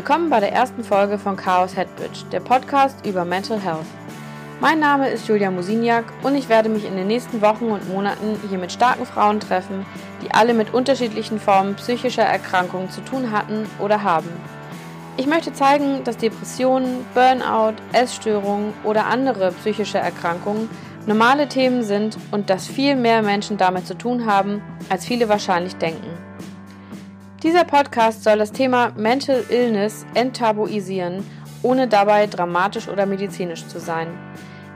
Willkommen bei der ersten Folge von Chaos Headbridge, der Podcast über Mental Health. Mein Name ist Julia Musiniak und ich werde mich in den nächsten Wochen und Monaten hier mit starken Frauen treffen, die alle mit unterschiedlichen Formen psychischer Erkrankungen zu tun hatten oder haben. Ich möchte zeigen, dass Depressionen, Burnout, Essstörungen oder andere psychische Erkrankungen normale Themen sind und dass viel mehr Menschen damit zu tun haben, als viele wahrscheinlich denken. Dieser Podcast soll das Thema Mental Illness enttabuisieren, ohne dabei dramatisch oder medizinisch zu sein.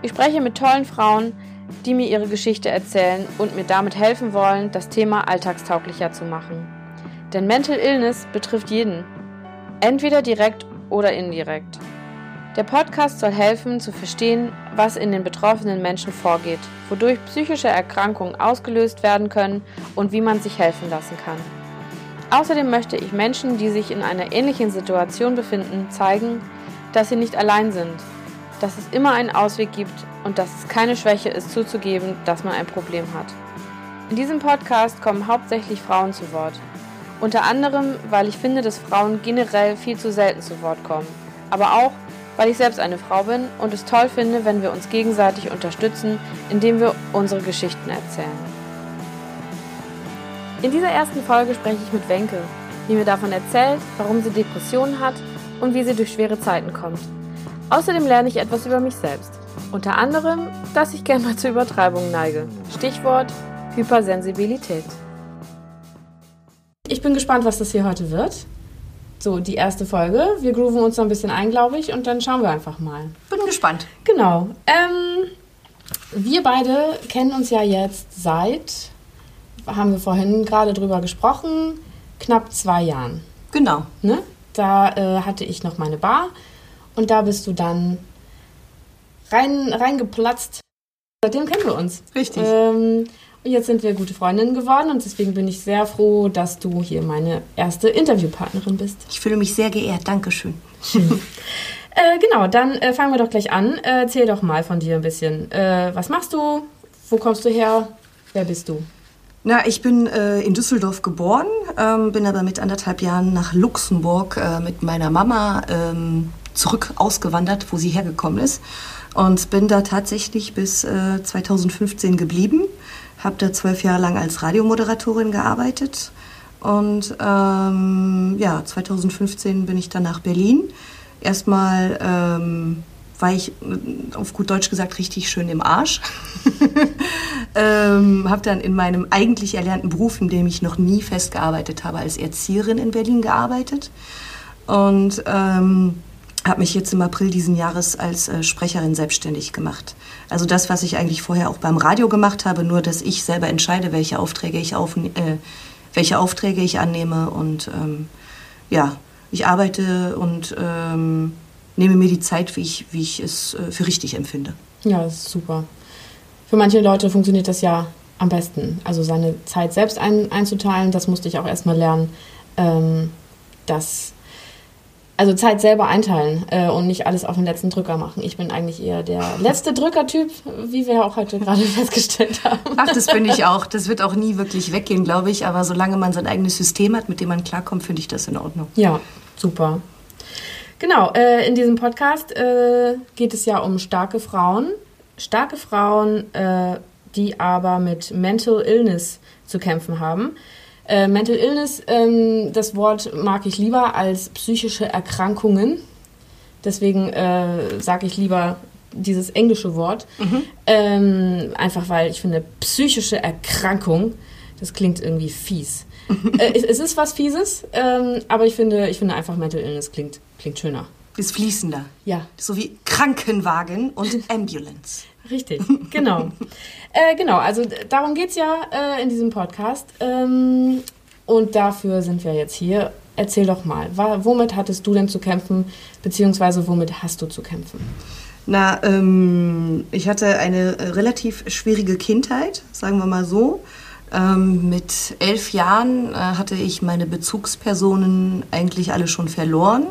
Ich spreche mit tollen Frauen, die mir ihre Geschichte erzählen und mir damit helfen wollen, das Thema alltagstauglicher zu machen. Denn Mental Illness betrifft jeden, entweder direkt oder indirekt. Der Podcast soll helfen zu verstehen, was in den betroffenen Menschen vorgeht, wodurch psychische Erkrankungen ausgelöst werden können und wie man sich helfen lassen kann. Außerdem möchte ich Menschen, die sich in einer ähnlichen Situation befinden, zeigen, dass sie nicht allein sind, dass es immer einen Ausweg gibt und dass es keine Schwäche ist zuzugeben, dass man ein Problem hat. In diesem Podcast kommen hauptsächlich Frauen zu Wort. Unter anderem, weil ich finde, dass Frauen generell viel zu selten zu Wort kommen. Aber auch, weil ich selbst eine Frau bin und es toll finde, wenn wir uns gegenseitig unterstützen, indem wir unsere Geschichten erzählen. In dieser ersten Folge spreche ich mit Wenke, die mir davon erzählt, warum sie Depressionen hat und wie sie durch schwere Zeiten kommt. Außerdem lerne ich etwas über mich selbst. Unter anderem, dass ich gerne mal zu Übertreibungen neige. Stichwort Hypersensibilität. Ich bin gespannt, was das hier heute wird. So, die erste Folge. Wir grooven uns noch ein bisschen ein, glaube ich, und dann schauen wir einfach mal. Bin gespannt. Genau. Ähm, wir beide kennen uns ja jetzt seit, haben wir vorhin gerade drüber gesprochen, knapp zwei Jahren. Genau. Ne? Da äh, hatte ich noch meine Bar und da bist du dann rein, reingeplatzt. Seitdem kennen wir uns. Richtig. Ähm, und jetzt sind wir gute Freundinnen geworden und deswegen bin ich sehr froh, dass du hier meine erste Interviewpartnerin bist. Ich fühle mich sehr geehrt. Dankeschön. Äh, genau, dann äh, fangen wir doch gleich an. Äh, erzähl doch mal von dir ein bisschen. Äh, was machst du? Wo kommst du her? Wer bist du? Na, ich bin äh, in Düsseldorf geboren, ähm, bin aber mit anderthalb Jahren nach Luxemburg äh, mit meiner Mama ähm, zurück ausgewandert, wo sie hergekommen ist. Und bin da tatsächlich bis äh, 2015 geblieben. Habe da zwölf Jahre lang als Radiomoderatorin gearbeitet. Und ähm, ja, 2015 bin ich dann nach Berlin. Erstmal ähm, war ich äh, auf gut Deutsch gesagt richtig schön im Arsch. ähm, habe dann in meinem eigentlich erlernten Beruf, in dem ich noch nie festgearbeitet habe, als Erzieherin in Berlin gearbeitet. Und ähm, habe mich jetzt im April diesen Jahres als äh, Sprecherin selbstständig gemacht. Also das, was ich eigentlich vorher auch beim Radio gemacht habe, nur dass ich selber entscheide, welche Aufträge ich, auf, äh, welche Aufträge ich annehme. Und ähm, ja, ich arbeite und ähm, nehme mir die Zeit, wie ich, wie ich es äh, für richtig empfinde. Ja, das ist super. Für manche Leute funktioniert das ja am besten. Also seine Zeit selbst ein, einzuteilen, das musste ich auch erstmal lernen. Ähm, dass also Zeit selber einteilen äh, und nicht alles auf den letzten Drücker machen. Ich bin eigentlich eher der letzte Drückertyp, wie wir auch heute gerade festgestellt haben. Ach, das bin ich auch. Das wird auch nie wirklich weggehen, glaube ich. Aber solange man sein eigenes System hat, mit dem man klarkommt, finde ich das in Ordnung. Ja, super. Genau, äh, in diesem Podcast äh, geht es ja um starke Frauen. Starke Frauen, äh, die aber mit Mental Illness zu kämpfen haben. Äh, Mental Illness, ähm, das Wort mag ich lieber als psychische Erkrankungen. Deswegen äh, sage ich lieber dieses englische Wort. Mhm. Ähm, einfach weil ich finde, psychische Erkrankung, das klingt irgendwie fies. äh, es, es, ist was Fieses, ähm, aber ich finde, ich finde einfach Mental Illness klingt, klingt schöner. Ist fließender. Ja. So wie Krankenwagen und Ambulance. Richtig, genau. äh, genau, also darum geht es ja äh, in diesem Podcast. Ähm, und dafür sind wir jetzt hier. Erzähl doch mal, womit hattest du denn zu kämpfen, beziehungsweise womit hast du zu kämpfen? Na, ähm, ich hatte eine relativ schwierige Kindheit, sagen wir mal so. Ähm, mit elf Jahren äh, hatte ich meine Bezugspersonen eigentlich alle schon verloren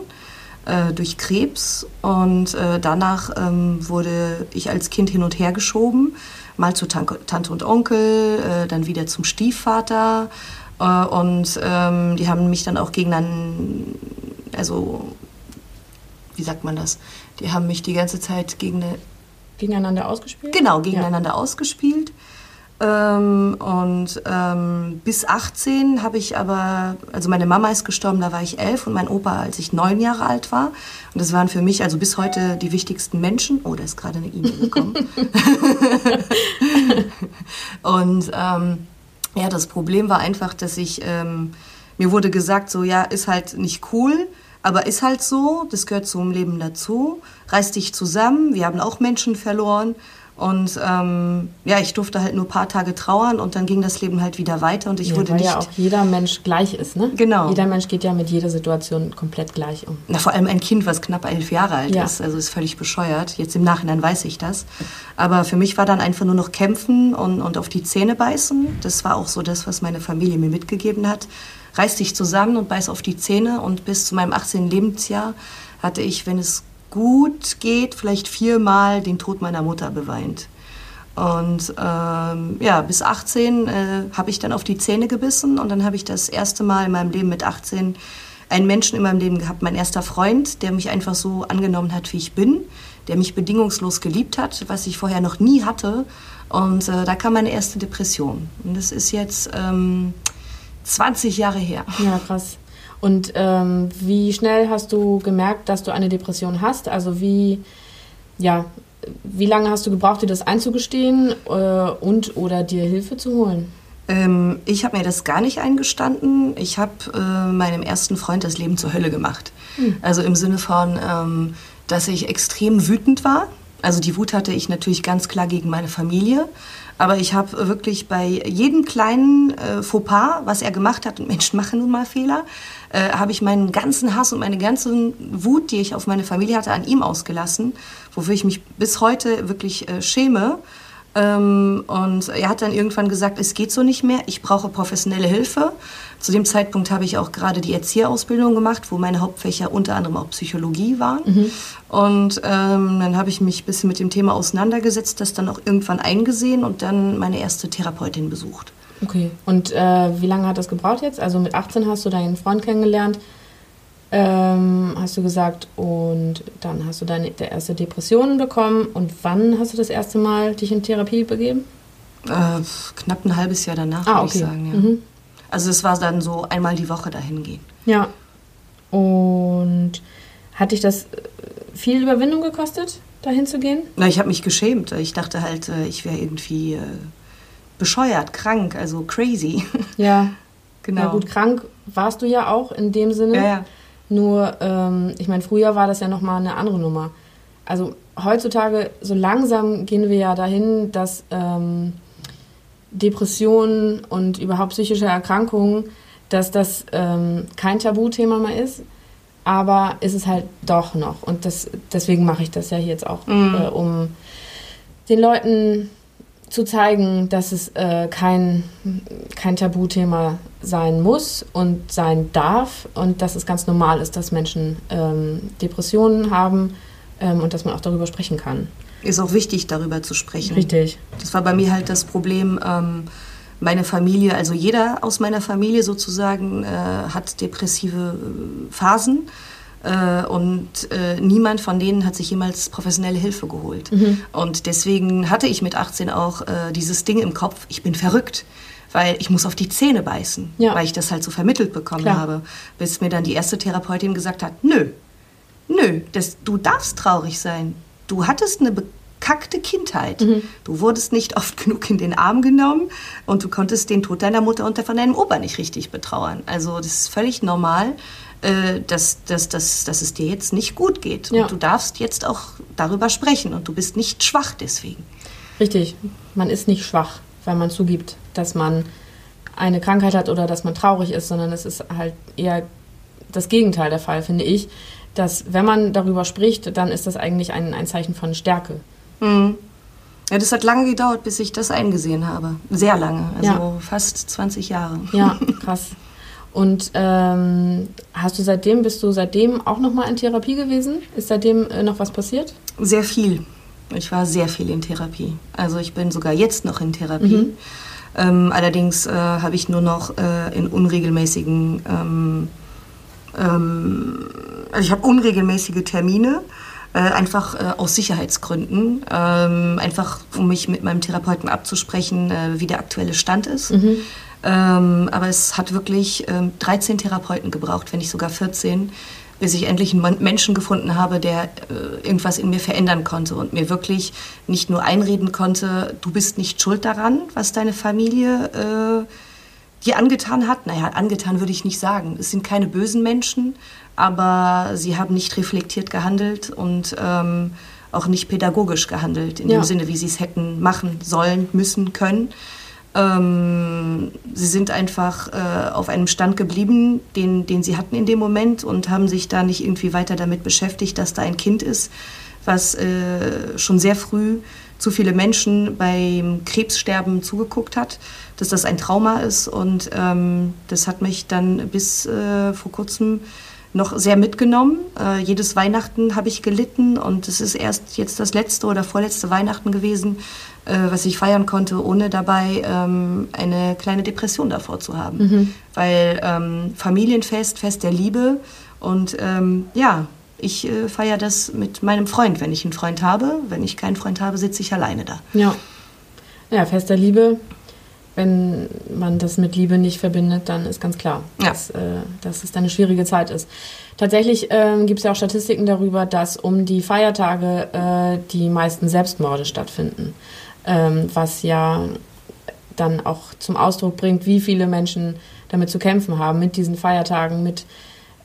äh, durch Krebs und äh, danach ähm, wurde ich als Kind hin und her geschoben, mal zu Tan Tante und Onkel, äh, dann wieder zum Stiefvater Äh, und ähm, die haben mich dann auch gegen einen, also wie sagt man das? Die haben mich die ganze Zeit gegen eine, Gegeneinander ausgespielt? genau, gegeneinander ausgespielt. Ähm, und ähm, bis 18 habe ich aber, also meine Mama ist gestorben, da war ich elf und mein Opa, als ich neun Jahre alt war. Und das waren für mich also bis heute die wichtigsten Menschen. Oh, da ist gerade eine E-Mail gekommen. und ähm, ja, das Problem war einfach, dass ich, ähm, mir wurde gesagt, so ja, ist halt nicht cool, aber ist halt so, das gehört zum Leben dazu. Reiß dich zusammen, wir haben auch Menschen verloren. Und ähm, ja, ich durfte halt nur ein paar Tage trauern und dann ging das Leben halt wieder weiter und ich ja, wurde weil nicht. ja auch jeder Mensch gleich ist, ne? Genau. Jeder Mensch geht ja mit jeder Situation komplett gleich um. Na, vor allem ein Kind, was knapp elf Jahre alt Ja. ist. Also ist völlig bescheuert. Jetzt im Nachhinein weiß ich das. Aber für mich war dann einfach nur noch kämpfen und, und auf die Zähne beißen. Das war auch so das, was meine Familie mir mitgegeben hat. Reiß dich zusammen und beiß auf die Zähne. Und bis zu meinem 18. Lebensjahr hatte ich, wenn es gut geht, vielleicht viermal den Tod meiner Mutter beweint. Und ähm, ja, bis 18 äh, habe ich dann auf die Zähne gebissen und dann habe ich das erste Mal in meinem Leben mit 18 einen Menschen in meinem Leben gehabt, mein erster Freund, der mich einfach so angenommen hat, wie ich bin, der mich bedingungslos geliebt hat, was ich vorher noch nie hatte. Und äh, da kam meine erste Depression. Und das ist jetzt ähm, 20 Jahre her. Ja, krass. Und ähm, wie schnell hast du gemerkt, dass du eine Depression hast? Also wie, ja, wie lange hast du gebraucht, dir das einzugestehen äh, und oder dir Hilfe zu holen? Ähm, ich habe mir das gar nicht eingestanden. Ich habe äh, meinem ersten Freund das Leben zur Hölle gemacht. Also im Sinne von, ähm, dass ich extrem wütend war. Also die Wut hatte ich natürlich ganz klar gegen meine Familie. Aber ich habe wirklich bei jedem kleinen äh, Fauxpas, was er gemacht hat, und Menschen machen nun mal Fehler, äh, habe ich meinen ganzen Hass und meine ganze Wut, die ich auf meine Familie hatte, an ihm ausgelassen, wofür ich mich bis heute wirklich äh, schäme. Ähm, und er hat dann irgendwann gesagt, es geht so nicht mehr, ich brauche professionelle Hilfe. Zu dem Zeitpunkt habe ich auch gerade die Erzieherausbildung gemacht, wo meine Hauptfächer unter anderem auch Psychologie waren. Und ähm, dann habe ich mich ein bisschen mit dem Thema auseinandergesetzt, das dann auch irgendwann eingesehen und dann meine erste Therapeutin besucht. Okay. Und äh, wie lange hat das gebraucht jetzt? Also mit 18 hast du deinen Freund kennengelernt, ähm, hast du gesagt, und dann hast du deine erste Depression bekommen. Und wann hast du das erste Mal dich in Therapie begeben? Äh, knapp ein halbes Jahr danach, Ah, würde okay. ich sagen. Ja. Mhm. Also es war dann so einmal die Woche dahin gehen. Ja. Und hat dich das äh, viel Überwindung gekostet, dahin zu gehen? Na, ich habe mich geschämt. Ich dachte halt, äh, ich wäre irgendwie äh, bescheuert, krank, also crazy. Ja. genau. Na gut, krank warst du ja auch in dem Sinne. Ja, ja. Nur, ähm, ich meine, früher war das ja nochmal eine andere Nummer. Also heutzutage, so langsam gehen wir ja dahin, dass ähm, Depressionen und überhaupt psychische Erkrankungen, dass das ähm, kein Tabuthema mehr ist. Aber ist es halt doch noch. Und das, deswegen mache ich das ja jetzt auch, Mhm. äh, um den Leuten zu zeigen, dass es äh, kein, kein Tabuthema sein muss und sein darf und dass es ganz normal ist, dass Menschen ähm, Depressionen haben ähm, und dass man auch darüber sprechen kann. Ist auch wichtig, darüber zu sprechen. Richtig. Das war bei mir halt das Problem. Ähm, meine Familie, also jeder aus meiner Familie sozusagen, äh, hat depressive äh, Phasen. Äh, und äh, niemand von denen hat sich jemals professionelle Hilfe geholt. Und deswegen hatte ich mit 18 auch äh, dieses Ding im Kopf, ich bin verrückt. Weil ich muss auf die Zähne beißen, Ja. weil ich das halt so vermittelt bekommen Klar. habe. Bis mir dann die erste Therapeutin gesagt hat, nö, Nö, das, du darfst traurig sein. Du hattest eine bekackte Kindheit. Mhm. Du wurdest nicht oft genug in den Arm genommen und du konntest den Tod deiner Mutter und der von deinem Opa nicht richtig betrauern. Also das ist völlig normal, äh, dass, dass, dass, dass es dir jetzt nicht gut geht. Ja. Und du darfst jetzt auch darüber sprechen und du bist nicht schwach deswegen. Richtig. Man ist nicht schwach, weil man zugibt, dass man eine Krankheit hat oder dass man traurig ist, sondern es ist halt eher das Gegenteil der Fall, finde ich. Dass, wenn man darüber spricht, dann ist das eigentlich ein, ein Zeichen von Stärke. Mhm. Ja, das hat lange gedauert, bis ich das eingesehen habe. Sehr lange, also Ja. fast 20 Jahre. Ja, krass. Und ähm, hast du seitdem, bist du seitdem auch nochmal in Therapie gewesen? Ist seitdem äh, noch was passiert? Sehr viel. Ich war sehr viel in Therapie. Also ich bin sogar jetzt noch in Therapie. Ähm, allerdings äh, habe ich nur noch äh, in unregelmäßigen, ähm, ähm, also ich habe unregelmäßige Termine, äh, einfach äh, aus Sicherheitsgründen, ähm, einfach um mich mit meinem Therapeuten abzusprechen, äh, wie der aktuelle Stand ist. Mhm. Ähm, aber es hat wirklich 13 Therapeuten gebraucht, wenn nicht sogar 14 bis ich endlich einen Menschen gefunden habe, der äh, irgendwas in mir verändern konnte und mir wirklich nicht nur einreden konnte, du bist nicht schuld daran, was deine Familie äh, dir angetan hat. Naja, angetan würde ich nicht sagen. Es sind keine bösen Menschen, aber sie haben nicht reflektiert gehandelt und ähm, auch nicht pädagogisch gehandelt, in ja. dem Sinne, wie sie es hätten machen sollen, müssen, können. Ähm, sie sind einfach äh, auf einem Stand geblieben, den, den sie hatten in dem Moment und haben sich da nicht irgendwie weiter damit beschäftigt, dass da ein Kind ist, was äh, schon sehr früh zu viele Menschen beim Krebssterben zugeguckt hat, dass das ein Trauma ist. Und ähm, das hat mich dann bis äh, vor kurzem noch sehr mitgenommen. Äh, jedes Weihnachten habe ich gelitten und es ist erst jetzt das letzte oder vorletzte Weihnachten gewesen, äh, was ich feiern konnte, ohne dabei ähm, eine kleine Depression davor zu haben. Mhm. Weil ähm, Familienfest, Fest der Liebe und ähm, ja, ich äh, feiere das mit meinem Freund, wenn ich einen Freund habe. Wenn ich keinen Freund habe, sitze ich alleine da. Ja. Ja, Fest der Liebe, wenn man das mit Liebe nicht verbindet, dann ist ganz klar, ja. dass, äh, dass es eine schwierige Zeit ist. Tatsächlich ähm, gibt es ja auch Statistiken darüber, dass um die Feiertage äh, die meisten Selbstmorde stattfinden ähm, was ja dann auch zum Ausdruck bringt, wie viele Menschen damit zu kämpfen haben, mit diesen Feiertagen, mit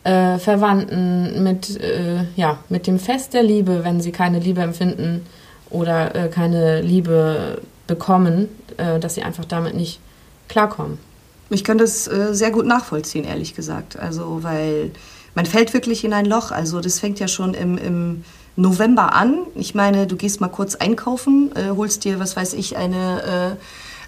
äh, Verwandten, mit, äh, ja, mit dem Fest der Liebe, wenn sie keine Liebe empfinden oder äh, keine Liebe bekommen, äh, dass sie einfach damit nicht klarkommen. Ich kann das äh, sehr gut nachvollziehen, ehrlich gesagt. Also, weil man fällt wirklich in ein Loch. Also, das fängt ja schon im, im November an. Ich meine, du gehst mal kurz einkaufen, äh, holst dir, was weiß ich, eine,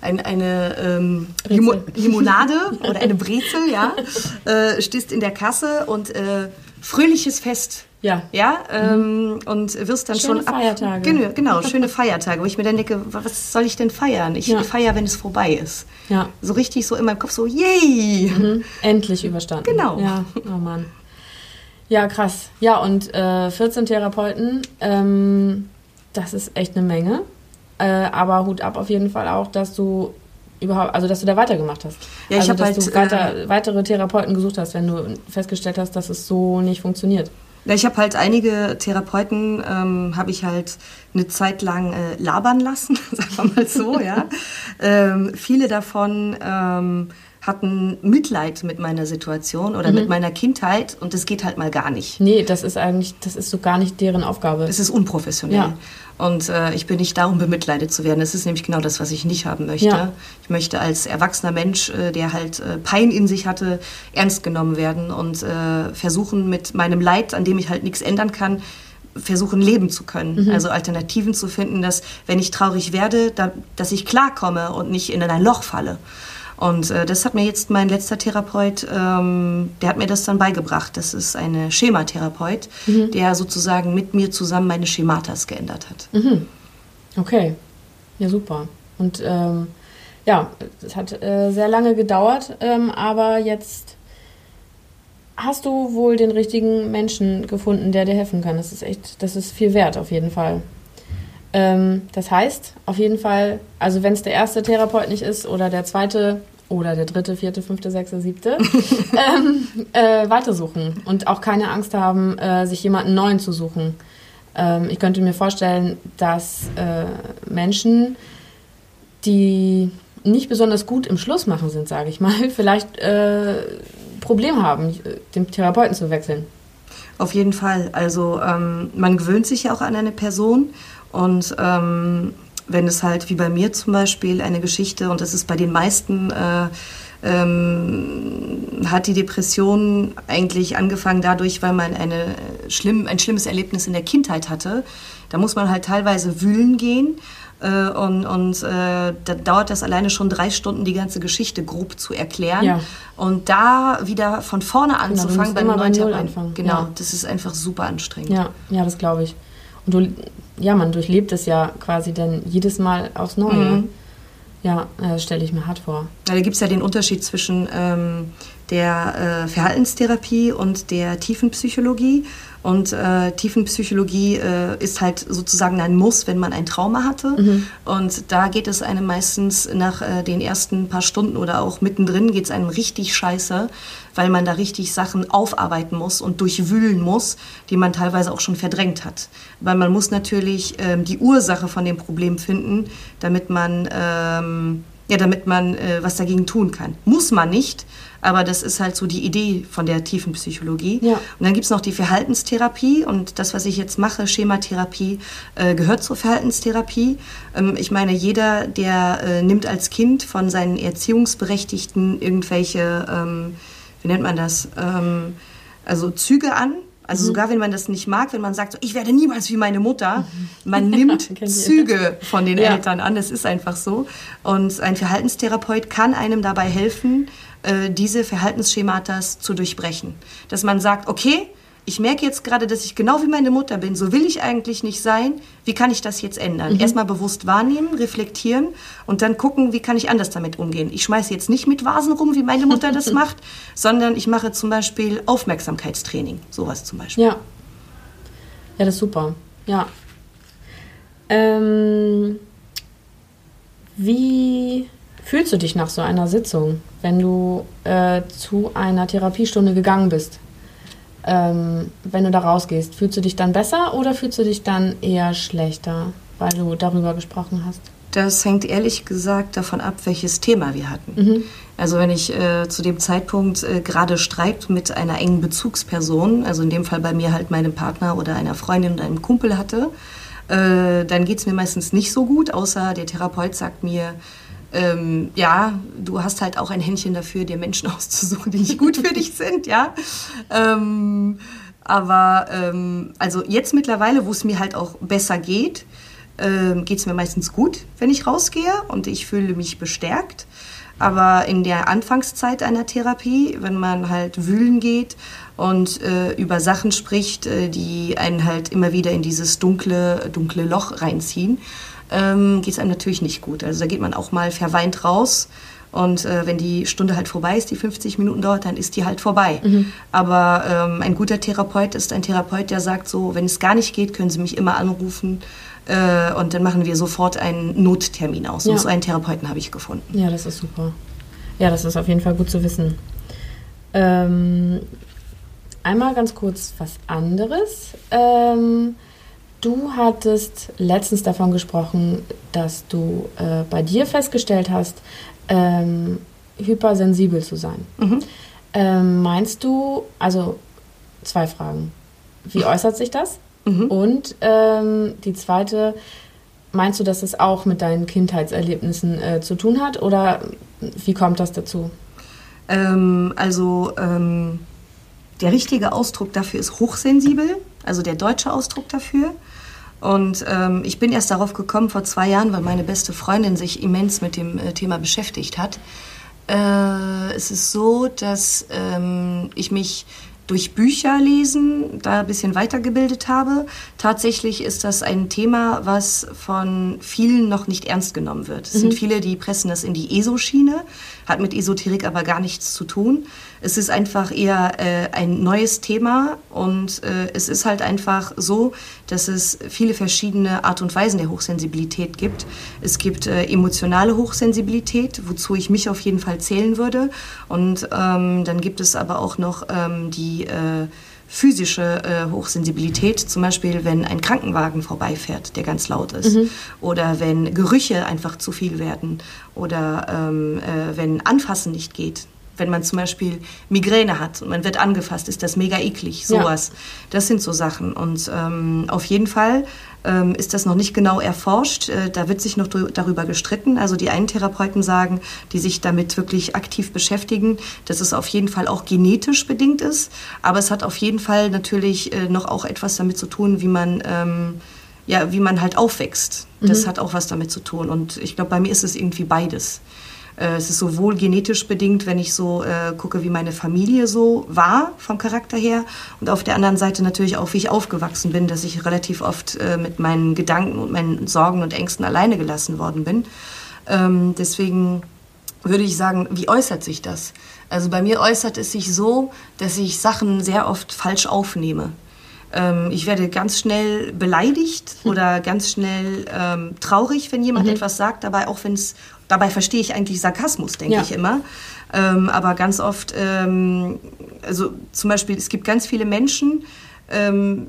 äh, ein, eine ähm, Limo Limonade oder eine Brezel, ja, äh, stehst in der Kasse und äh, fröhliches Fest. Ja. Ja, ähm, mhm. und wirst dann schöne schon. Ab Feiertage. Genau, genau, schöne Feiertage, wo ich mir dann denke, was soll ich denn feiern? Ich ja. feiere, wenn es vorbei ist. Ja. So richtig so in meinem Kopf so, yay! Mhm. Endlich überstanden. Genau. Ja, oh Mann. Ja, krass. Ja, und äh, 14 Therapeuten, ähm, das ist echt eine Menge. Äh, aber Hut ab auf jeden Fall auch, dass du überhaupt, also dass du da weitergemacht hast. Ja, ich also, dass halt, du weiter, äh, weitere Therapeuten gesucht hast, wenn du festgestellt hast, dass es so nicht funktioniert. Ja, ich habe halt einige Therapeuten, ähm, habe ich halt eine Zeit lang äh, labern lassen, sagen wir mal so, ja. ähm, viele davon ähm, hatten Mitleid mit meiner Situation oder mhm. mit meiner Kindheit und das geht halt mal gar nicht. Nee, das ist eigentlich, das ist so gar nicht deren Aufgabe. Es ist unprofessionell. Ja. Und äh, ich bin nicht darum, bemitleidet zu werden. Das ist nämlich genau das, was ich nicht haben möchte. Ja. Ich möchte als erwachsener Mensch, äh, der halt äh, Pein in sich hatte, ernst genommen werden und äh, versuchen mit meinem Leid, an dem ich halt nichts ändern kann, versuchen leben zu können. Mhm. Also Alternativen zu finden, dass wenn ich traurig werde, da, dass ich klarkomme und nicht in ein Loch falle. Und äh, das hat mir jetzt mein letzter Therapeut, ähm, der hat mir das dann beigebracht. Das ist eine Schematherapeut, mhm. der sozusagen mit mir zusammen meine Schematas geändert hat. Mhm. Okay, ja super. Und ähm, ja, es hat äh, sehr lange gedauert, ähm, aber jetzt hast du wohl den richtigen Menschen gefunden, der dir helfen kann. Das ist echt, das ist viel wert auf jeden Fall. Ähm, das heißt, auf jeden Fall, also wenn es der erste Therapeut nicht ist oder der zweite oder der dritte, vierte, fünfte, sechste, siebte, ähm, äh, weitersuchen und auch keine Angst haben, äh, sich jemanden neuen zu suchen. Ähm, ich könnte mir vorstellen, dass äh, Menschen, die nicht besonders gut im Schlussmachen sind, sage ich mal, vielleicht äh, Probleme haben, den Therapeuten zu wechseln. Auf jeden Fall. Also ähm, man gewöhnt sich ja auch an eine Person und ähm, wenn es halt wie bei mir zum Beispiel eine Geschichte, und das ist bei den meisten, äh, ähm, hat die Depression eigentlich angefangen dadurch, weil man eine schlimm, ein schlimmes Erlebnis in der Kindheit hatte. Da muss man halt teilweise wühlen gehen. Äh, und und äh, da dauert das alleine schon drei Stunden, die ganze Geschichte grob zu erklären. Ja. Und da wieder von vorne genau, anzufangen, genau, bei Null anfangen. Genau, ja. das ist einfach super anstrengend. Ja, ja das glaube ich. Und du, ja, man durchlebt es ja quasi dann jedes Mal aufs Neue. Mhm. Ja, das stelle ich mir hart vor. Ja, da gibt es ja den Unterschied zwischen ähm, der äh, Verhaltenstherapie und der Tiefenpsychologie. Und äh, Tiefenpsychologie äh, ist halt sozusagen ein Muss, wenn man ein Trauma hatte. Mhm. Und da geht es einem meistens nach äh, den ersten paar Stunden oder auch mittendrin geht es einem richtig scheiße, weil man da richtig Sachen aufarbeiten muss und durchwühlen muss, die man teilweise auch schon verdrängt hat. Weil man muss natürlich ähm, die Ursache von dem Problem finden, damit man, ähm, ja, damit man äh, was dagegen tun kann. Muss man nicht, aber das ist halt so die Idee von der tiefen Psychologie. Ja. Und dann gibt es noch die Verhaltenstherapie und das, was ich jetzt mache, Schematherapie, äh, gehört zur Verhaltenstherapie. Ähm, ich meine, jeder, der äh, nimmt als Kind von seinen Erziehungsberechtigten irgendwelche, ähm, wie nennt man das, ähm, also Züge an, also mhm. sogar wenn man das nicht mag, wenn man sagt, so, ich werde niemals wie meine Mutter, man nimmt Züge von den ja. Eltern an, das ist einfach so. Und ein Verhaltenstherapeut kann einem dabei helfen, äh, diese Verhaltensschemata zu durchbrechen. Dass man sagt, okay, ich merke jetzt gerade, dass ich genau wie meine Mutter bin, so will ich eigentlich nicht sein, wie kann ich das jetzt ändern? Mhm. Erstmal bewusst wahrnehmen, reflektieren und dann gucken, wie kann ich anders damit umgehen. Ich schmeiße jetzt nicht mit Vasen rum, wie meine Mutter das macht, sondern ich mache zum Beispiel Aufmerksamkeitstraining, sowas zum Beispiel. Ja, ja das ist super, ja. Ähm, wie fühlst du dich nach so einer Sitzung, wenn du äh, zu einer Therapiestunde gegangen bist? Ähm, wenn du da rausgehst, fühlst du dich dann besser oder fühlst du dich dann eher schlechter, weil du darüber gesprochen hast? Das hängt ehrlich gesagt davon ab, welches Thema wir hatten. Mhm. Also wenn ich äh, zu dem Zeitpunkt äh, gerade Streit mit einer engen Bezugsperson, also in dem Fall bei mir halt meinem Partner oder einer Freundin oder einem Kumpel hatte, äh, dann geht es mir meistens nicht so gut, außer der Therapeut sagt mir, ähm, ja, du hast halt auch ein Händchen dafür, dir Menschen auszusuchen, die nicht gut für dich sind, ja. Ähm, aber ähm, also jetzt mittlerweile, wo es mir halt auch besser geht, ähm, geht es mir meistens gut, wenn ich rausgehe und ich fühle mich bestärkt. Aber in der Anfangszeit einer Therapie, wenn man halt wühlen geht und äh, über Sachen spricht, äh, die einen halt immer wieder in dieses dunkle, dunkle Loch reinziehen, ähm, geht es einem natürlich nicht gut. Also da geht man auch mal verweint raus. Und äh, wenn die Stunde halt vorbei ist, die 50 Minuten dauert, dann ist die halt vorbei. Mhm. Aber ähm, ein guter Therapeut ist ein Therapeut, der sagt so, wenn es gar nicht geht, können Sie mich immer anrufen. Äh, und dann machen wir sofort einen Nottermin aus. Ja. Und so einen Therapeuten habe ich gefunden. Ja, das ist super. Ja, das ist auf jeden Fall gut zu wissen. Ähm, einmal ganz kurz was anderes. Ähm, Du hattest letztens davon gesprochen, dass du äh, bei dir festgestellt hast, ähm, hypersensibel zu sein. Mhm. Ähm, meinst du, also zwei Fragen. Wie äußert sich das? Mhm. Und ähm, die zweite, meinst du, dass es auch mit deinen Kindheitserlebnissen äh, zu tun hat oder wie kommt das dazu? Ähm, also ähm, der richtige Ausdruck dafür ist hochsensibel, also der deutsche Ausdruck dafür. Und ähm, ich bin erst darauf gekommen vor zwei Jahren, weil meine beste Freundin sich immens mit dem äh, Thema beschäftigt hat. Äh, es ist so, dass ähm, ich mich durch Bücher lesen da ein bisschen weitergebildet habe. Tatsächlich ist das ein Thema, was von vielen noch nicht ernst genommen wird. Es mhm. sind viele, die pressen das in die ESO-Schiene, hat mit Esoterik aber gar nichts zu tun. Es ist einfach eher äh, ein neues Thema und äh, es ist halt einfach so, dass es viele verschiedene Art und Weisen der Hochsensibilität gibt. Es gibt äh, emotionale Hochsensibilität, wozu ich mich auf jeden Fall zählen würde. Und ähm, dann gibt es aber auch noch ähm, die äh, physische äh, Hochsensibilität, zum Beispiel wenn ein Krankenwagen vorbeifährt, der ganz laut ist, mhm. oder wenn Gerüche einfach zu viel werden, oder ähm, äh, wenn Anfassen nicht geht wenn man zum Beispiel Migräne hat und man wird angefasst, ist das mega eklig, sowas. Ja. Das sind so Sachen. Und ähm, auf jeden Fall ähm, ist das noch nicht genau erforscht. Äh, da wird sich noch darüber gestritten. Also die einen Therapeuten sagen, die sich damit wirklich aktiv beschäftigen, dass es auf jeden Fall auch genetisch bedingt ist. Aber es hat auf jeden Fall natürlich äh, noch auch etwas damit zu tun, wie man... Ähm, ja, wie man halt aufwächst. Das mhm. hat auch was damit zu tun. Und ich glaube, bei mir ist es irgendwie beides. Äh, es ist sowohl genetisch bedingt, wenn ich so äh, gucke, wie meine Familie so war vom Charakter her und auf der anderen Seite natürlich auch, wie ich aufgewachsen bin, dass ich relativ oft äh, mit meinen Gedanken und meinen Sorgen und Ängsten alleine gelassen worden bin. Ähm, deswegen würde ich sagen, wie äußert sich das? Also bei mir äußert es sich so, dass ich Sachen sehr oft falsch aufnehme. Ähm, ich werde ganz schnell beleidigt hm. oder ganz schnell ähm, traurig, wenn jemand mhm. etwas sagt, dabei auch wenn es dabei verstehe ich eigentlich Sarkasmus, denke ja. ich immer. Ähm, aber ganz oft, ähm, also zum Beispiel, es gibt ganz viele Menschen, ähm,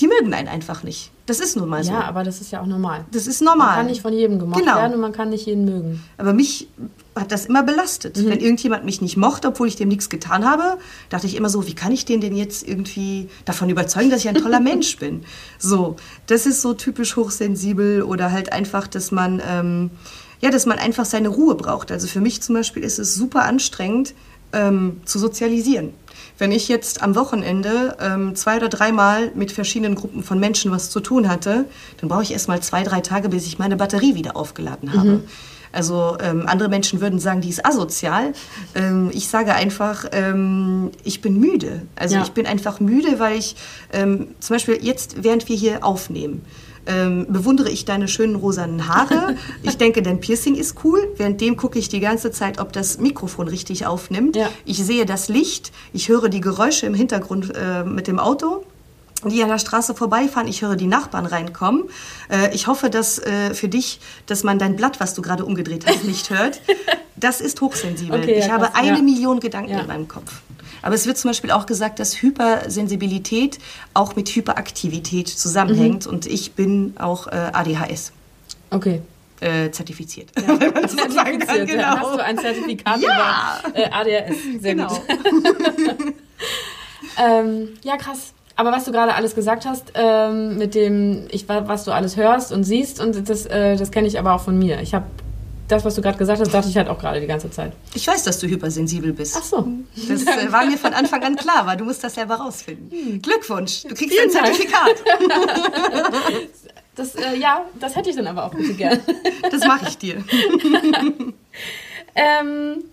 die mögen einen einfach nicht. Das ist nun mal so. Ja, aber das ist ja auch normal. Das ist normal. Man kann nicht von jedem gemocht genau. werden und man kann nicht jeden mögen. Aber mich hat das immer belastet. Mhm. Wenn irgendjemand mich nicht mochte, obwohl ich dem nichts getan habe, dachte ich immer so, wie kann ich den denn jetzt irgendwie davon überzeugen, dass ich ein toller Mensch bin? So, das ist so typisch hochsensibel oder halt einfach, dass man, ähm, ja, dass man einfach seine Ruhe braucht. Also für mich zum Beispiel ist es super anstrengend, ähm, zu sozialisieren. Wenn ich jetzt am Wochenende ähm, zwei oder dreimal mit verschiedenen Gruppen von Menschen was zu tun hatte, dann brauche ich erst mal zwei, drei Tage, bis ich meine Batterie wieder aufgeladen habe. Mhm. Also ähm, andere Menschen würden sagen, die ist asozial. Ähm, ich sage einfach, ähm, ich bin müde. Also ja. ich bin einfach müde, weil ich ähm, zum Beispiel jetzt, während wir hier aufnehmen, ähm, bewundere ich deine schönen rosanen Haare. Ich denke, dein Piercing ist cool. Währenddem gucke ich die ganze Zeit, ob das Mikrofon richtig aufnimmt. Ja. Ich sehe das Licht. Ich höre die Geräusche im Hintergrund äh, mit dem Auto die an der Straße vorbeifahren. Ich höre die Nachbarn reinkommen. Äh, ich hoffe, dass äh, für dich, dass man dein Blatt, was du gerade umgedreht hast, nicht hört. Das ist hochsensibel. Okay, ja, ich habe eine ja. Million Gedanken ja. in meinem Kopf. Aber es wird zum Beispiel auch gesagt, dass Hypersensibilität auch mit Hyperaktivität zusammenhängt. Mhm. Und ich bin auch äh, ADHS. Okay. Äh, zertifiziert. Ja, zertifiziert kann, genau. ja. Hast du ein Zertifikat ja. über äh, ADHS? Sehr genau. gut. ähm, ja, krass. Aber was du gerade alles gesagt hast, ähm, mit dem, ich, was du alles hörst und siehst, und das, äh, das kenne ich aber auch von mir. Ich habe das, was du gerade gesagt hast, dachte ich halt auch gerade die ganze Zeit. Ich weiß, dass du hypersensibel bist. Ach so. Das äh, war mir von Anfang an klar, weil du musst das selber rausfinden. Hm. Glückwunsch, du kriegst Vielen ein Zertifikat. Das, äh, ja, das hätte ich dann aber auch bitte gern. Das mache ich dir. ähm,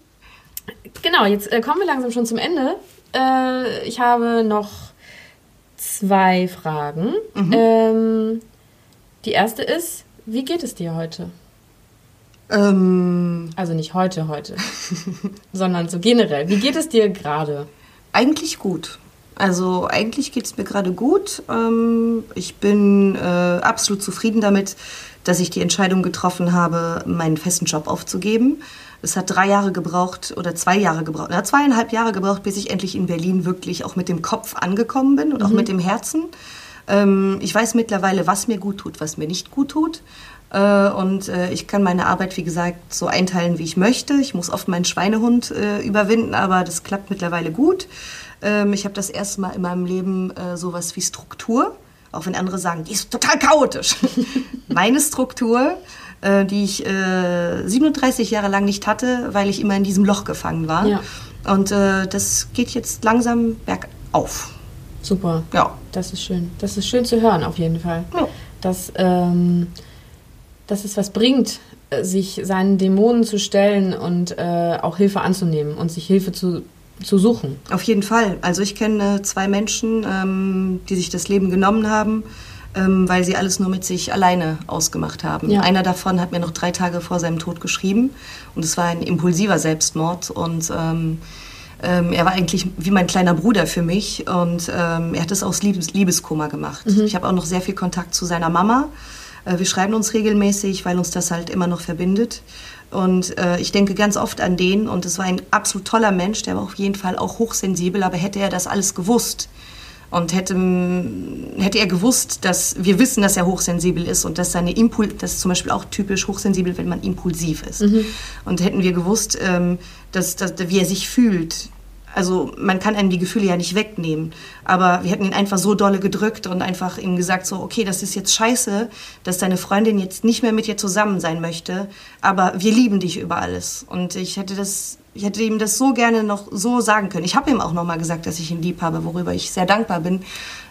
genau, jetzt äh, kommen wir langsam schon zum Ende. Äh, ich habe noch zwei Fragen. Mhm. Ähm, die erste ist, wie geht es dir heute? Ähm, also nicht heute, heute, sondern so generell. Wie geht es dir gerade? Eigentlich gut. Also eigentlich geht es mir gerade gut. Ähm, ich bin äh, absolut zufrieden damit, dass ich die Entscheidung getroffen habe, meinen festen Job aufzugeben. Es hat drei Jahre gebraucht oder zwei Jahre gebraucht, na, zweieinhalb Jahre gebraucht, bis ich endlich in Berlin wirklich auch mit dem Kopf angekommen bin und mhm. auch mit dem Herzen. Ähm, ich weiß mittlerweile, was mir gut tut, was mir nicht gut tut. Äh, und äh, ich kann meine Arbeit, wie gesagt, so einteilen, wie ich möchte. Ich muss oft meinen Schweinehund äh, überwinden, aber das klappt mittlerweile gut. Ähm, ich habe das erste Mal in meinem Leben sowas wie Struktur, auch wenn andere sagen, die ist total chaotisch. Meine Struktur, die ich 37 Jahre lang nicht hatte, weil ich immer in diesem Loch gefangen war. Ja. Und das geht jetzt langsam bergauf. Super. Ja. Das ist schön. Das ist schön zu hören, auf jeden Fall. Ja. Dass ähm, dass es was bringt, äh, sich seinen Dämonen zu stellen und äh, auch Hilfe anzunehmen und sich Hilfe zu, zu suchen. Auf jeden Fall. Also ich kenne zwei Menschen, ähm, die sich das Leben genommen haben, ähm, weil sie alles nur mit sich alleine ausgemacht haben. Ja. Einer davon hat mir noch drei Tage vor seinem Tod geschrieben und es war ein impulsiver Selbstmord und ähm, ähm, er war eigentlich wie mein kleiner Bruder für mich und ähm, er hat es aus Liebes Liebeskummer gemacht. Mhm. Ich habe auch noch sehr viel Kontakt zu seiner Mama. Äh, wir schreiben uns regelmäßig, weil uns das halt immer noch verbindet. Und äh, ich denke ganz oft an den und es war ein absolut toller Mensch, der war auf jeden Fall auch hochsensibel, aber hätte er das alles gewusst und hätte, hätte er gewusst, dass wir wissen, dass er hochsensibel ist und dass seine Impul das ist zum Beispiel auch typisch hochsensibel, wenn man impulsiv ist. Mhm. Und hätten wir gewusst, ähm, dass, dass, wie er sich fühlt, also man kann einem die Gefühle ja nicht wegnehmen. Aber wir hätten ihn einfach so dolle gedrückt und einfach ihm gesagt, so, okay, das ist jetzt scheiße, dass deine Freundin jetzt nicht mehr mit dir zusammen sein möchte, aber wir lieben dich über alles. Und ich hätte das, ich hätte ihm das so gerne noch so sagen können. Ich habe ihm auch nochmal gesagt, dass ich ihn lieb habe, worüber ich sehr dankbar bin.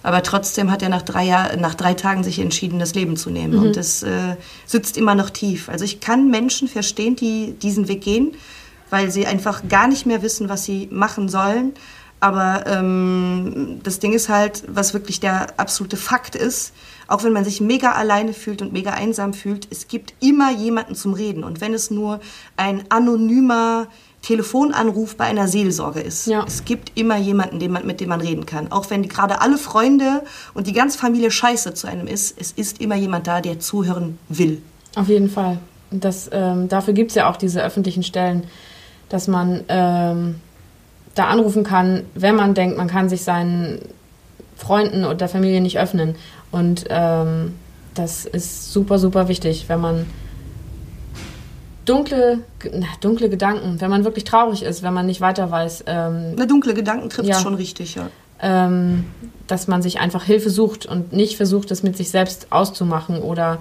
Aber trotzdem hat er nach drei, Jahr, nach drei Tagen sich entschieden, das Leben zu nehmen. Mhm. Und das äh, sitzt immer noch tief. Also ich kann Menschen verstehen, die diesen Weg gehen weil sie einfach gar nicht mehr wissen, was sie machen sollen. Aber ähm, das Ding ist halt, was wirklich der absolute Fakt ist, auch wenn man sich mega alleine fühlt und mega einsam fühlt, es gibt immer jemanden zum Reden. Und wenn es nur ein anonymer Telefonanruf bei einer Seelsorge ist. Ja. Es gibt immer jemanden, den man, mit dem man reden kann. Auch wenn gerade alle Freunde und die ganze Familie scheiße zu einem ist, es ist immer jemand da, der zuhören will. Auf jeden Fall. Das, ähm, dafür gibt es ja auch diese öffentlichen Stellen, dass man ähm, da anrufen kann, wenn man denkt, man kann sich seinen Freunden und der Familie nicht öffnen. Und ähm, das ist super, super wichtig, wenn man dunkle, na, dunkle Gedanken, wenn man wirklich traurig ist, wenn man nicht weiter weiß. Ähm, na, dunkle Gedanken trifft ja, schon richtig, ja. Ähm, dass man sich einfach Hilfe sucht und nicht versucht, es mit sich selbst auszumachen oder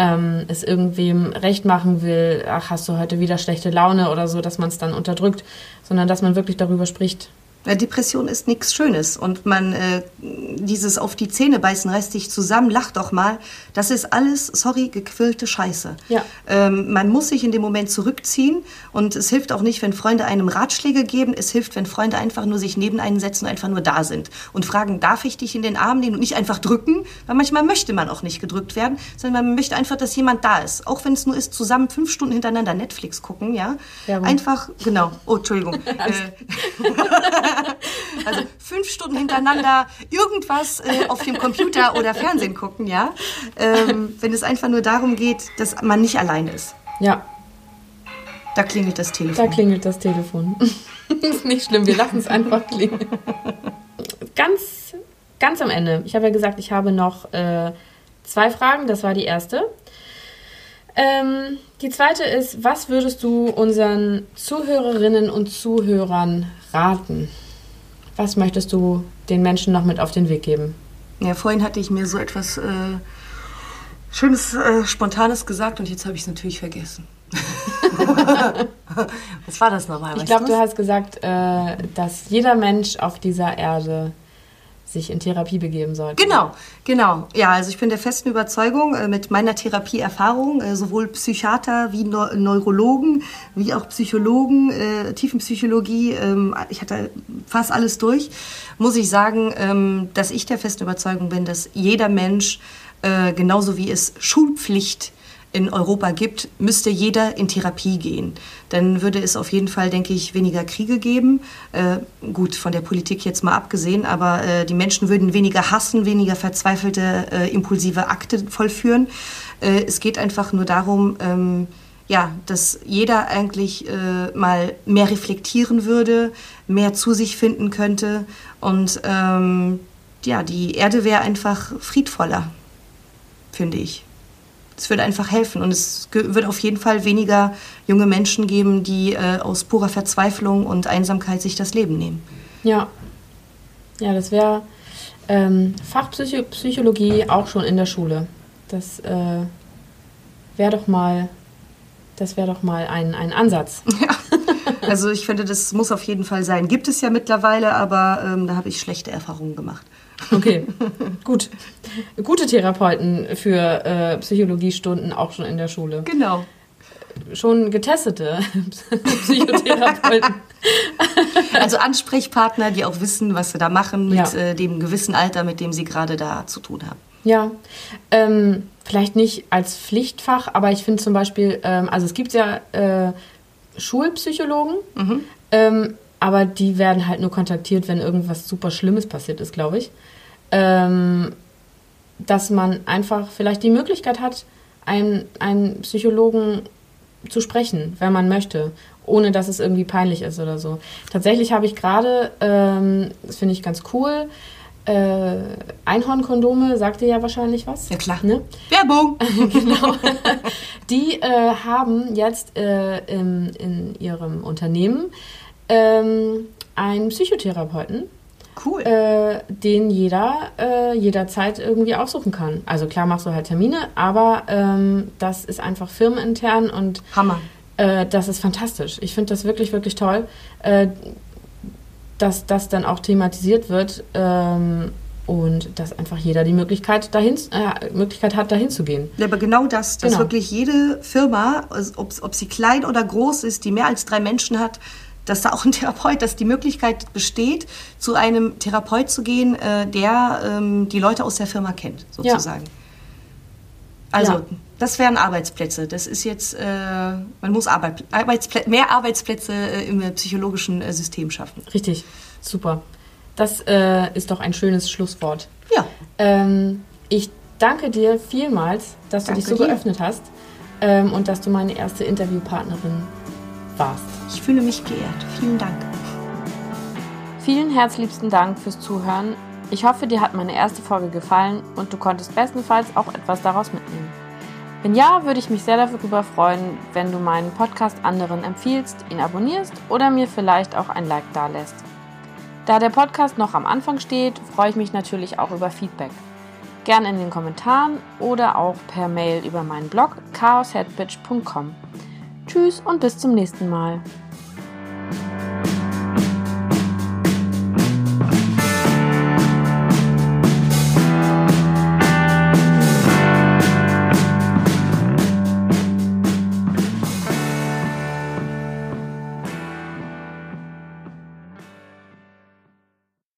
ähm, es irgendwem recht machen will, ach, hast du heute wieder schlechte Laune oder so, dass man es dann unterdrückt, sondern dass man wirklich darüber spricht. Depression ist nichts Schönes und man äh, dieses auf die Zähne beißen reißt dich zusammen, lach doch mal. Das ist alles, sorry, gequillte Scheiße. Ja. Ähm, man muss sich in dem Moment zurückziehen und es hilft auch nicht, wenn Freunde einem Ratschläge geben. Es hilft, wenn Freunde einfach nur sich neben einen setzen und einfach nur da sind und fragen, darf ich dich in den Arm nehmen und nicht einfach drücken, weil manchmal möchte man auch nicht gedrückt werden, sondern man möchte einfach, dass jemand da ist. Auch wenn es nur ist, zusammen fünf Stunden hintereinander Netflix gucken, ja. ja einfach, genau. Oh, Entschuldigung. äh, also fünf Stunden hintereinander irgendwas äh, auf dem Computer oder Fernsehen gucken, ja. Ähm, wenn es einfach nur darum geht, dass man nicht allein ist. Ja. Da klingelt das Telefon. Da klingelt das Telefon. ist nicht schlimm, wir lassen es einfach klingeln. Ganz, ganz am Ende. Ich habe ja gesagt, ich habe noch äh, zwei Fragen. Das war die erste. Ähm, die zweite ist, was würdest du unseren Zuhörerinnen und Zuhörern raten? Was möchtest du den Menschen noch mit auf den Weg geben? Ja, vorhin hatte ich mir so etwas äh, Schönes, äh, Spontanes gesagt und jetzt habe ich es natürlich vergessen. Was war das nochmal? Ich glaube, du hast gesagt, äh, dass jeder Mensch auf dieser Erde sich in Therapie begeben sollte. Genau, genau. Ja, also ich bin der festen Überzeugung äh, mit meiner Therapieerfahrung, äh, sowohl Psychiater wie Neu Neurologen, wie auch Psychologen, äh, Tiefenpsychologie, ähm, ich hatte fast alles durch, muss ich sagen, ähm, dass ich der festen Überzeugung bin, dass jeder Mensch, äh, genauso wie es Schulpflicht in Europa gibt, müsste jeder in Therapie gehen. Dann würde es auf jeden Fall, denke ich, weniger Kriege geben. Äh, gut, von der Politik jetzt mal abgesehen, aber äh, die Menschen würden weniger hassen, weniger verzweifelte, äh, impulsive Akte vollführen. Äh, es geht einfach nur darum, ähm, ja, dass jeder eigentlich äh, mal mehr reflektieren würde, mehr zu sich finden könnte und ähm, ja, die Erde wäre einfach friedvoller, finde ich es würde einfach helfen. Und es wird auf jeden Fall weniger junge Menschen geben, die äh, aus purer Verzweiflung und Einsamkeit sich das Leben nehmen. Ja. Ja, das wäre ähm, Fachpsychologie auch schon in der Schule. Das äh, wäre doch mal, das wäre doch mal ein, ein Ansatz. Ja. Also ich finde, das muss auf jeden Fall sein. Gibt es ja mittlerweile, aber ähm, da habe ich schlechte Erfahrungen gemacht. Okay, gut. Gute Therapeuten für äh, Psychologiestunden auch schon in der Schule. Genau. Schon getestete Psychotherapeuten. also Ansprechpartner, die auch wissen, was sie da machen mit ja. äh, dem gewissen Alter, mit dem sie gerade da zu tun haben. Ja, ähm, vielleicht nicht als Pflichtfach, aber ich finde zum Beispiel, ähm, also es gibt ja äh, Schulpsychologen, mhm. ähm, aber die werden halt nur kontaktiert, wenn irgendwas super Schlimmes passiert ist, glaube ich. Ähm, dass man einfach vielleicht die Möglichkeit hat, einen, einen Psychologen zu sprechen, wenn man möchte, ohne dass es irgendwie peinlich ist oder so. Tatsächlich habe ich gerade, ähm, das finde ich ganz cool, äh, Einhornkondome, sagt ihr ja wahrscheinlich was. Ja klar. Ne? Werbung! genau. Die äh, haben jetzt äh, im, in ihrem Unternehmen ähm, einen Psychotherapeuten. Cool. Äh, den jeder äh, jederzeit irgendwie aufsuchen kann. Also klar machst du halt Termine, aber ähm, das ist einfach firmenintern und Hammer. Äh, das ist fantastisch. Ich finde das wirklich, wirklich toll, äh, dass das dann auch thematisiert wird ähm, und dass einfach jeder die Möglichkeit, dahin, äh, Möglichkeit hat, dahin zu gehen. Ja, aber genau das, dass genau. wirklich jede Firma, ob, ob sie klein oder groß ist, die mehr als drei Menschen hat, dass da auch ein Therapeut, dass die Möglichkeit besteht, zu einem Therapeut zu gehen, äh, der ähm, die Leute aus der Firma kennt, sozusagen. Ja. Also, ja. das wären Arbeitsplätze. Das ist jetzt, äh, man muss Arbeit, Arbeitsplä mehr Arbeitsplätze äh, im psychologischen äh, System schaffen. Richtig, super. Das äh, ist doch ein schönes Schlusswort. Ja. Ähm, ich danke dir vielmals, dass danke du dich so dir. geöffnet hast ähm, und dass du meine erste Interviewpartnerin warst. Ich fühle mich geehrt. Vielen Dank. Vielen herzliebsten Dank fürs Zuhören. Ich hoffe, dir hat meine erste Folge gefallen und du konntest bestenfalls auch etwas daraus mitnehmen. Wenn ja, würde ich mich sehr darüber freuen, wenn du meinen Podcast anderen empfiehlst, ihn abonnierst oder mir vielleicht auch ein Like dalässt. Da der Podcast noch am Anfang steht, freue ich mich natürlich auch über Feedback. Gerne in den Kommentaren oder auch per Mail über meinen Blog chaosheadbitch.com. Tschüss und bis zum nächsten Mal.